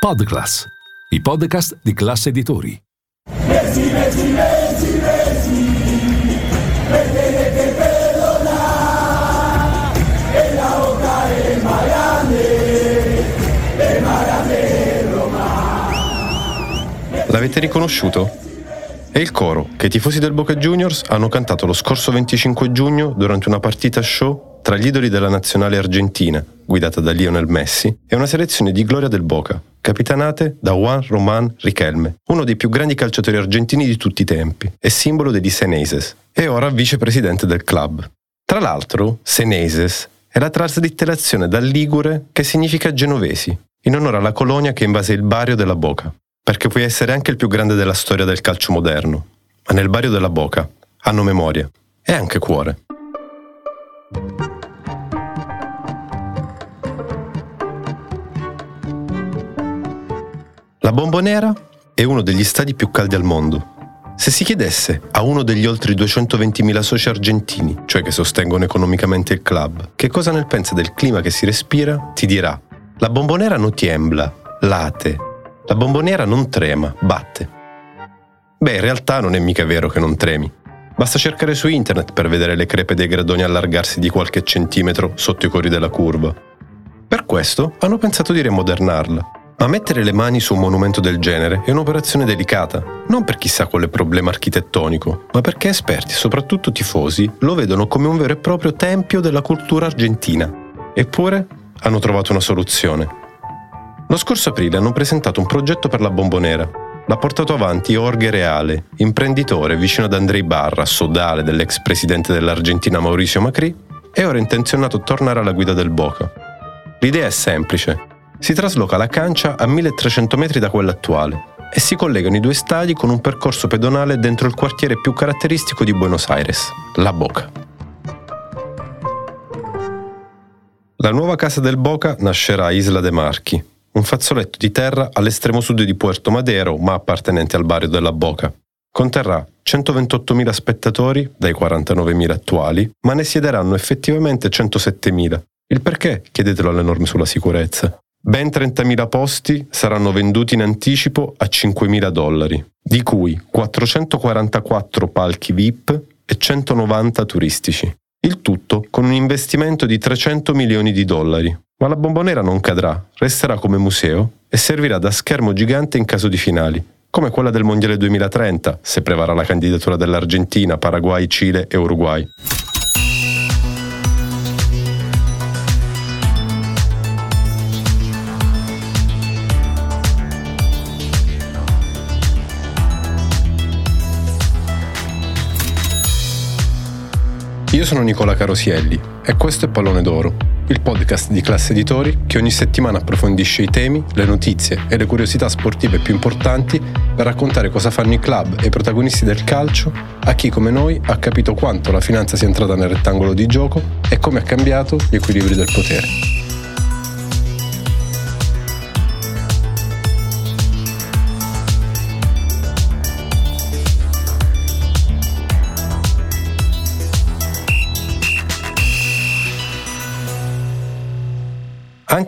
Podclass, i podcast di classe editori. Messi, Messi, Messi, Messi. L'avete riconosciuto? È il coro che i tifosi del Boca Juniors hanno cantato lo scorso 25 giugno durante una partita show tra gli idoli della nazionale argentina, guidata da Lionel Messi, e una selezione di gloria del Boca, capitanate da Juan Román Riquelme, uno dei più grandi calciatori argentini di tutti i tempi e simbolo degli Seneises, e ora vicepresidente del club. Tra l'altro, Seneises è la traslitterazione dal Ligure che significa genovesi, in onore alla colonia che invase il barrio della Boca, perché puoi essere anche il più grande della storia del calcio moderno, ma nel barrio della Boca hanno memoria e anche cuore. La Bombonera è uno degli stadi più caldi al mondo. Se si chiedesse a uno degli oltre 220.000 soci argentini, cioè che sostengono economicamente il club, che cosa ne pensa del clima che si respira, ti dirà: La Bombonera non tiembla, late. La Bombonera non trema, batte. Beh, in realtà non è mica vero che non tremi. Basta cercare su internet per vedere le crepe dei gradoni allargarsi di qualche centimetro sotto i cori della curva. Per questo hanno pensato di rimodernarla. Ma mettere le mani su un monumento del genere è un'operazione delicata, non per chissà quale problema architettonico, ma perché esperti, soprattutto tifosi, lo vedono come un vero e proprio tempio della cultura argentina. Eppure hanno trovato una soluzione. Lo scorso aprile hanno presentato un progetto per la bombonera. L'ha portato avanti Jorge Reale, imprenditore vicino ad Andrei Barra, sodale dell'ex presidente dell'Argentina Mauricio Macri, e ora intenzionato a tornare alla guida del Boca. L'idea è semplice. Si trasloca la cancia a 1300 metri da quella attuale e si collegano i due stadi con un percorso pedonale dentro il quartiere più caratteristico di Buenos Aires, La Boca. La nuova casa del Boca nascerà a Isla de Marchi, un fazzoletto di terra all'estremo sud di Puerto Madero, ma appartenente al barrio della Boca. Conterrà 128.000 spettatori dai 49.000 attuali, ma ne siederanno effettivamente 107.000. Il perché? Chiedetelo alle norme sulla sicurezza. Ben 30.000 posti saranno venduti in anticipo a 5.000 dollari, di cui 444 palchi VIP e 190 turistici. Il tutto con un investimento di 300 milioni di dollari. Ma la bombonera non cadrà, resterà come museo e servirà da schermo gigante in caso di finali, come quella del Mondiale 2030, se prevarrà la candidatura dell'Argentina, Paraguay, Cile e Uruguay. Io sono Nicola Carosielli e questo è Pallone d'Oro, il podcast di classe editori che ogni settimana approfondisce i temi, le notizie e le curiosità sportive più importanti per raccontare cosa fanno i club e i protagonisti del calcio a chi come noi ha capito quanto la finanza sia entrata nel rettangolo di gioco e come ha cambiato gli equilibri del potere.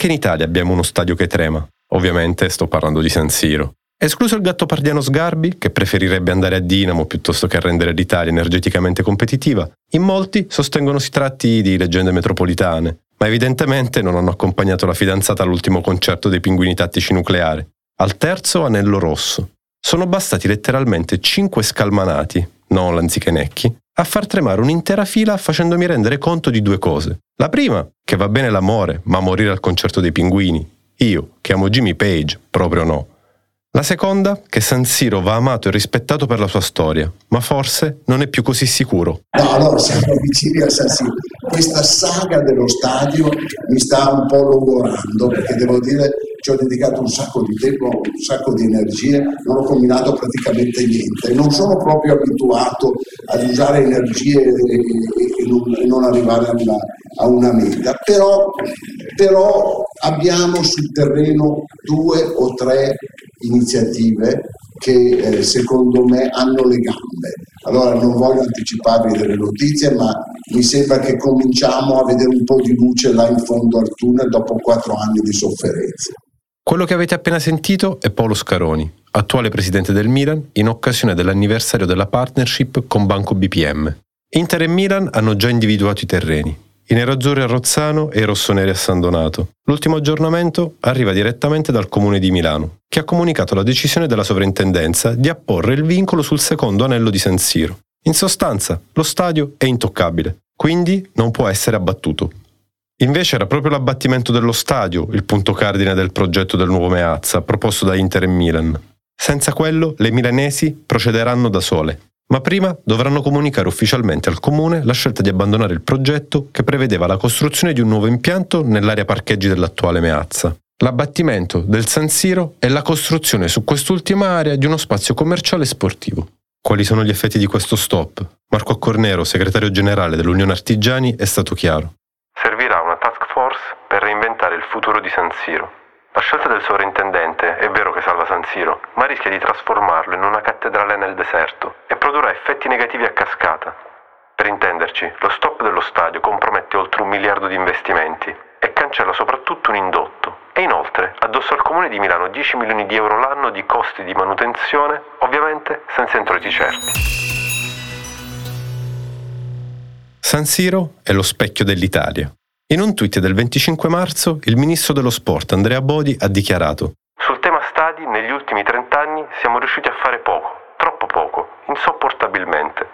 Anche in Italia abbiamo uno stadio che trema. Ovviamente sto parlando di San Siro. Escluso il gatto pardiano Sgarbi, che preferirebbe andare a Dinamo piuttosto che rendere l'Italia energeticamente competitiva, in molti sostengono si tratti di leggende metropolitane, ma evidentemente non hanno accompagnato la fidanzata all'ultimo concerto dei pinguini tattici nucleari. Al terzo anello rosso. Sono bastati letteralmente cinque scalmanati, non lanzichenecchi, a far tremare un'intera fila facendomi rendere conto di due cose. La prima, che va bene l'amore, ma morire al concerto dei pinguini. Io, che amo Jimmy Page, proprio no. La seconda, che San Siro va amato e rispettato per la sua storia, ma forse non è più così sicuro. No, allora siamo vicini a San Siro. Questa saga dello stadio mi sta un po' logorando perché devo dire ci ho dedicato un sacco di tempo, un sacco di energie, non ho combinato praticamente niente. Non sono proprio abituato ad usare energie e, non, e non, arrivare a una, a una meta, però, però abbiamo sul terreno due o tre iniziative che eh, secondo me hanno le gambe. Allora non voglio anticiparvi delle notizie, ma mi sembra che cominciamo a vedere un po' di luce là in fondo al tunnel dopo quattro anni di sofferenza. Quello che avete appena sentito è Paolo Scaroni, attuale presidente del Milan, in occasione dell'anniversario della partnership con Banco BPM. Inter e Milan hanno già individuato i terreni, i nerazzurri a Rozzano e i rossoneri a San Donato. L'ultimo aggiornamento arriva direttamente dal Comune di Milano, che ha comunicato la decisione della sovrintendenza di apporre il vincolo sul secondo anello di San Siro. In sostanza, lo stadio è intoccabile, quindi non può essere abbattuto. Invece era proprio l'abbattimento dello stadio il punto cardine del progetto del nuovo Meazza proposto da Inter e Milan. Senza quello, le milanesi procederanno da sole ma prima dovranno comunicare ufficialmente al comune la scelta di abbandonare il progetto che prevedeva la costruzione di un nuovo impianto nell'area parcheggi dell'attuale Meazza. L'abbattimento del San Siro e la costruzione su quest'ultima area di uno spazio commerciale e sportivo. Quali sono gli effetti di questo stop? Marco Cornero, segretario generale dell'Unione Artigiani, è stato chiaro. Force per reinventare il futuro di San Siro la scelta del sovrintendente è vero che salva San Siro, ma rischia di trasformarlo in una cattedrale nel deserto e produrrà effetti negativi a cascata. Per intenderci, lo stop dello stadio compromette oltre un miliardo di investimenti e cancella soprattutto un indotto e inoltre addosso al comune di Milano 10 milioni di euro l'anno di costi di manutenzione, ovviamente senza introiti certi. San Siro è lo specchio dell'Italia. In un tweet del 25 marzo, il ministro dello sport Andrea Bodi ha dichiarato Sul tema stadi, negli ultimi 30 anni siamo riusciti a fare poco, troppo poco, insopportabilmente.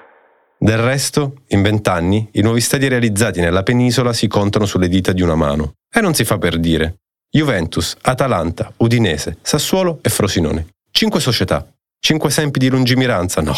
Del resto, in vent'anni, i nuovi stadi realizzati nella penisola si contano sulle dita di una mano. E non si fa per dire. Juventus, Atalanta, Udinese, Sassuolo e Frosinone. Cinque società. Cinque esempi di lungimiranza? No.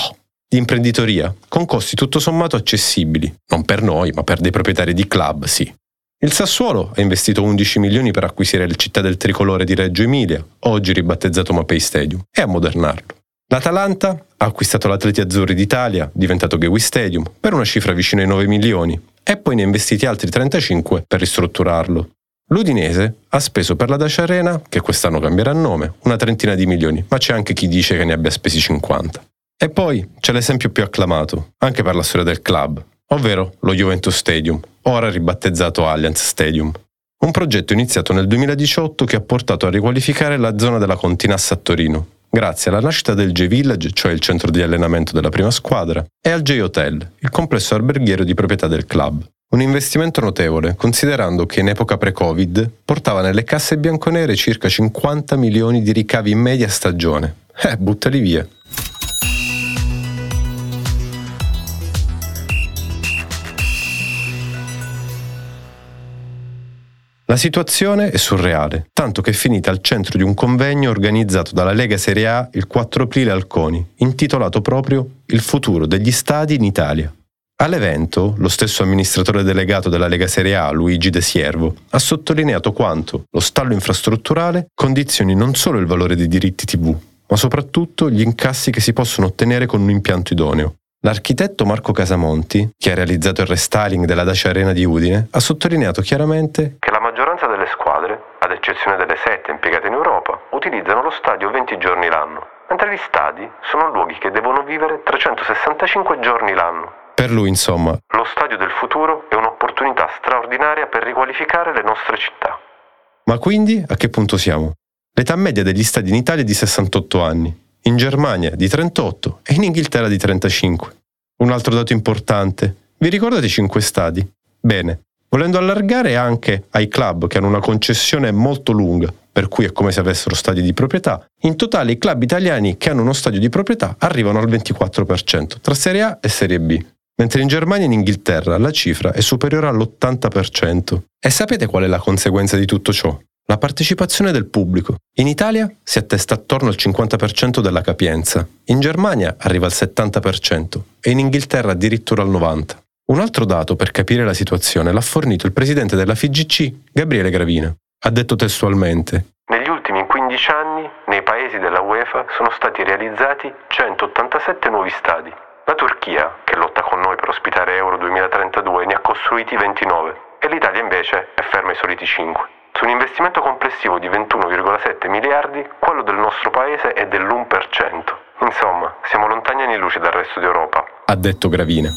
Di imprenditoria, con costi tutto sommato accessibili. Non per noi, ma per dei proprietari di club, sì. Il Sassuolo ha investito 11 milioni per acquisire il città del tricolore di Reggio Emilia, oggi ribattezzato Mapei Stadium, e ammodernarlo. L'Atalanta ha acquistato l'Atleti Azzurri d'Italia, diventato Gewi Stadium, per una cifra vicina ai 9 milioni, e poi ne ha investiti altri 35 per ristrutturarlo. L'Udinese ha speso per la Dacia Arena, che quest'anno cambierà nome, una trentina di milioni, ma c'è anche chi dice che ne abbia spesi 50. E poi c'è l'esempio più acclamato, anche per la storia del club, ovvero lo Juventus Stadium, ora ribattezzato Allianz Stadium. Un progetto iniziato nel 2018 che ha portato a riqualificare la zona della Continassa a Torino, grazie alla nascita del J-Village, cioè il centro di allenamento della prima squadra, e al J-Hotel, il complesso alberghiero di proprietà del club. Un investimento notevole, considerando che in epoca pre-Covid portava nelle casse bianconere circa 50 milioni di ricavi in media stagione. Eh, buttali via. La situazione è surreale, tanto che è finita al centro di un convegno organizzato dalla Lega Serie A il 4 aprile al CONI, intitolato proprio Il futuro degli stadi in Italia. All'evento, lo stesso amministratore delegato della Lega Serie A, Luigi De Siervo, ha sottolineato quanto lo stallo infrastrutturale condizioni non solo il valore dei diritti TV, ma soprattutto gli incassi che si possono ottenere con un impianto idoneo. L'architetto Marco Casamonti, che ha realizzato il restyling della Dacia Arena di Udine, ha sottolineato chiaramente che la maggioranza delle squadre, ad eccezione delle sette impiegate in Europa, utilizzano lo stadio 20 giorni l'anno, mentre gli stadi sono luoghi che devono vivere 365 giorni l'anno. Per lui, insomma, lo stadio del futuro è un'opportunità straordinaria per riqualificare le nostre città. Ma quindi a che punto siamo? L'età media degli stadi in Italia è di 68 anni, in Germania di 38 e in Inghilterra di 35. Un altro dato importante, vi ricordate i 5 stadi? Bene, volendo allargare anche ai club che hanno una concessione molto lunga, per cui è come se avessero stadi di proprietà, in totale i club italiani che hanno uno stadio di proprietà arrivano al 24%, tra Serie A e Serie B. Mentre in Germania e in Inghilterra la cifra è superiore all'80%. E sapete qual è la conseguenza di tutto ciò? La partecipazione del pubblico. In Italia si attesta attorno al 50% della capienza, in Germania arriva al 70% e in Inghilterra addirittura al 90%. Un altro dato per capire la situazione l'ha fornito il presidente della FIGC, Gabriele Gravina. Ha detto testualmente: Negli ultimi 15 anni, nei paesi della UEFA sono stati realizzati 187 nuovi stadi. La Turchia, che lotta con noi per ospitare Euro 2032, ne ha costruiti 29 e l'Italia invece è ferma ai soliti 5. Su un investimento complessivo di 21,7 miliardi, quello del nostro paese è dell'1%. Insomma, siamo lontani anni luce dal resto d'Europa. Ha detto Gravina.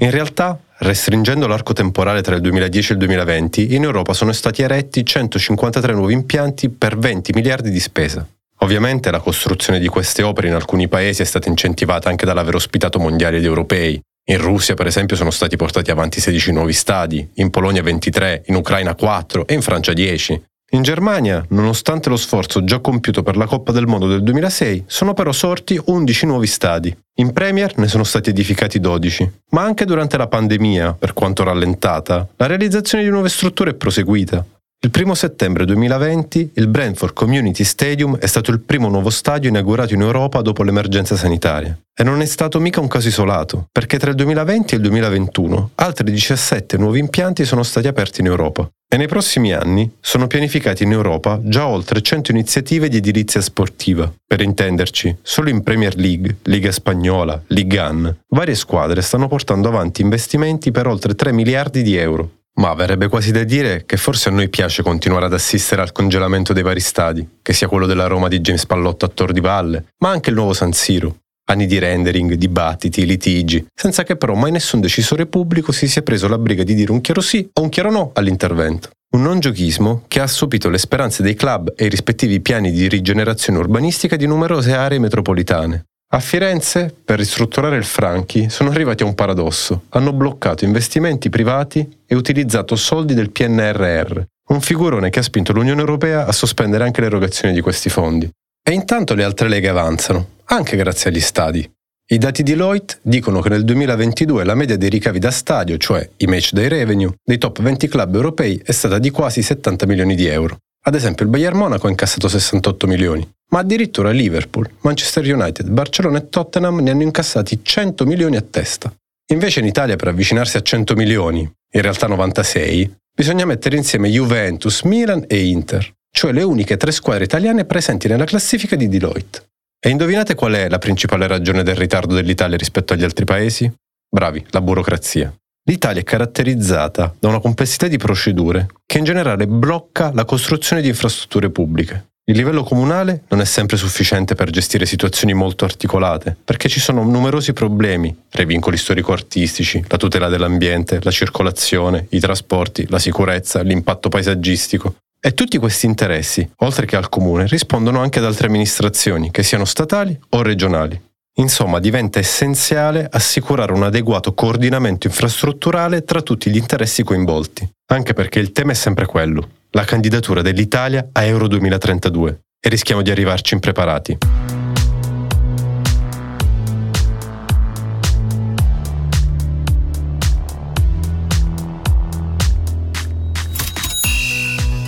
In realtà, restringendo l'arco temporale tra il 2010 e il 2020, in Europa sono stati eretti 153 nuovi impianti per 20 miliardi di spesa. Ovviamente la costruzione di queste opere in alcuni paesi è stata incentivata anche dall'aver ospitato mondiali ed europei. In Russia, per esempio, sono stati portati avanti 16 nuovi stadi, in Polonia 23, in Ucraina 4 e in Francia 10. In Germania, nonostante lo sforzo già compiuto per la Coppa del Mondo del 2006, sono però sorti 11 nuovi stadi. In Premier ne sono stati edificati 12. Ma anche durante la pandemia, per quanto rallentata, la realizzazione di nuove strutture è proseguita. Il 1 settembre 2020 il Brentford Community Stadium è stato il primo nuovo stadio inaugurato in Europa dopo l'emergenza sanitaria. E non è stato mica un caso isolato, perché tra il 2020 e il 2021 altri 17 nuovi impianti sono stati aperti in Europa. E nei prossimi anni sono pianificati in Europa già oltre 100 iniziative di edilizia sportiva. Per intenderci, solo in Premier League, Liga Spagnola, Ligue 1, varie squadre stanno portando avanti investimenti per oltre 3 miliardi di euro. Ma verrebbe quasi da dire che forse a noi piace continuare ad assistere al congelamento dei vari stadi, che sia quello della Roma di James Pallotto a Tor di Valle, ma anche il nuovo San Siro. Anni di rendering, dibattiti, litigi, senza che però mai nessun decisore pubblico si sia preso la briga di dire un chiaro sì o un chiaro no all'intervento. Un non giochismo che ha assopito le speranze dei club e i rispettivi piani di rigenerazione urbanistica di numerose aree metropolitane, a Firenze, per ristrutturare il Franchi, sono arrivati a un paradosso. Hanno bloccato investimenti privati e utilizzato soldi del PNRR, un figurone che ha spinto l'Unione Europea a sospendere anche l'erogazione di questi fondi. E intanto le altre leghe avanzano, anche grazie agli stadi. I dati di Deloitte dicono che nel 2022 la media dei ricavi da stadio, cioè i match day revenue, dei top 20 club europei è stata di quasi 70 milioni di euro. Ad esempio il Bayern Monaco ha incassato 68 milioni, ma addirittura Liverpool, Manchester United, Barcellona e Tottenham ne hanno incassati 100 milioni a testa. Invece in Italia per avvicinarsi a 100 milioni, in realtà 96, bisogna mettere insieme Juventus, Milan e Inter, cioè le uniche tre squadre italiane presenti nella classifica di Deloitte. E indovinate qual è la principale ragione del ritardo dell'Italia rispetto agli altri paesi? Bravi, la burocrazia. L'Italia è caratterizzata da una complessità di procedure che in generale blocca la costruzione di infrastrutture pubbliche. Il livello comunale non è sempre sufficiente per gestire situazioni molto articolate, perché ci sono numerosi problemi tra i vincoli storico-artistici, la tutela dell'ambiente, la circolazione, i trasporti, la sicurezza, l'impatto paesaggistico. E tutti questi interessi, oltre che al comune, rispondono anche ad altre amministrazioni, che siano statali o regionali. Insomma, diventa essenziale assicurare un adeguato coordinamento infrastrutturale tra tutti gli interessi coinvolti, anche perché il tema è sempre quello, la candidatura dell'Italia a Euro 2032 e rischiamo di arrivarci impreparati.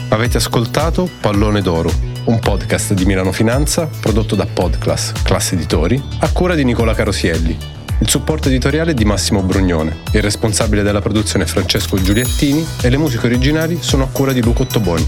Avete ascoltato Pallone d'Oro un podcast di Milano Finanza prodotto da Podclass, classe editori, a cura di Nicola Carosielli. Il supporto editoriale è di Massimo Brugnone, il responsabile della produzione è Francesco Giuliettini e le musiche originali sono a cura di Luca Ottoboni.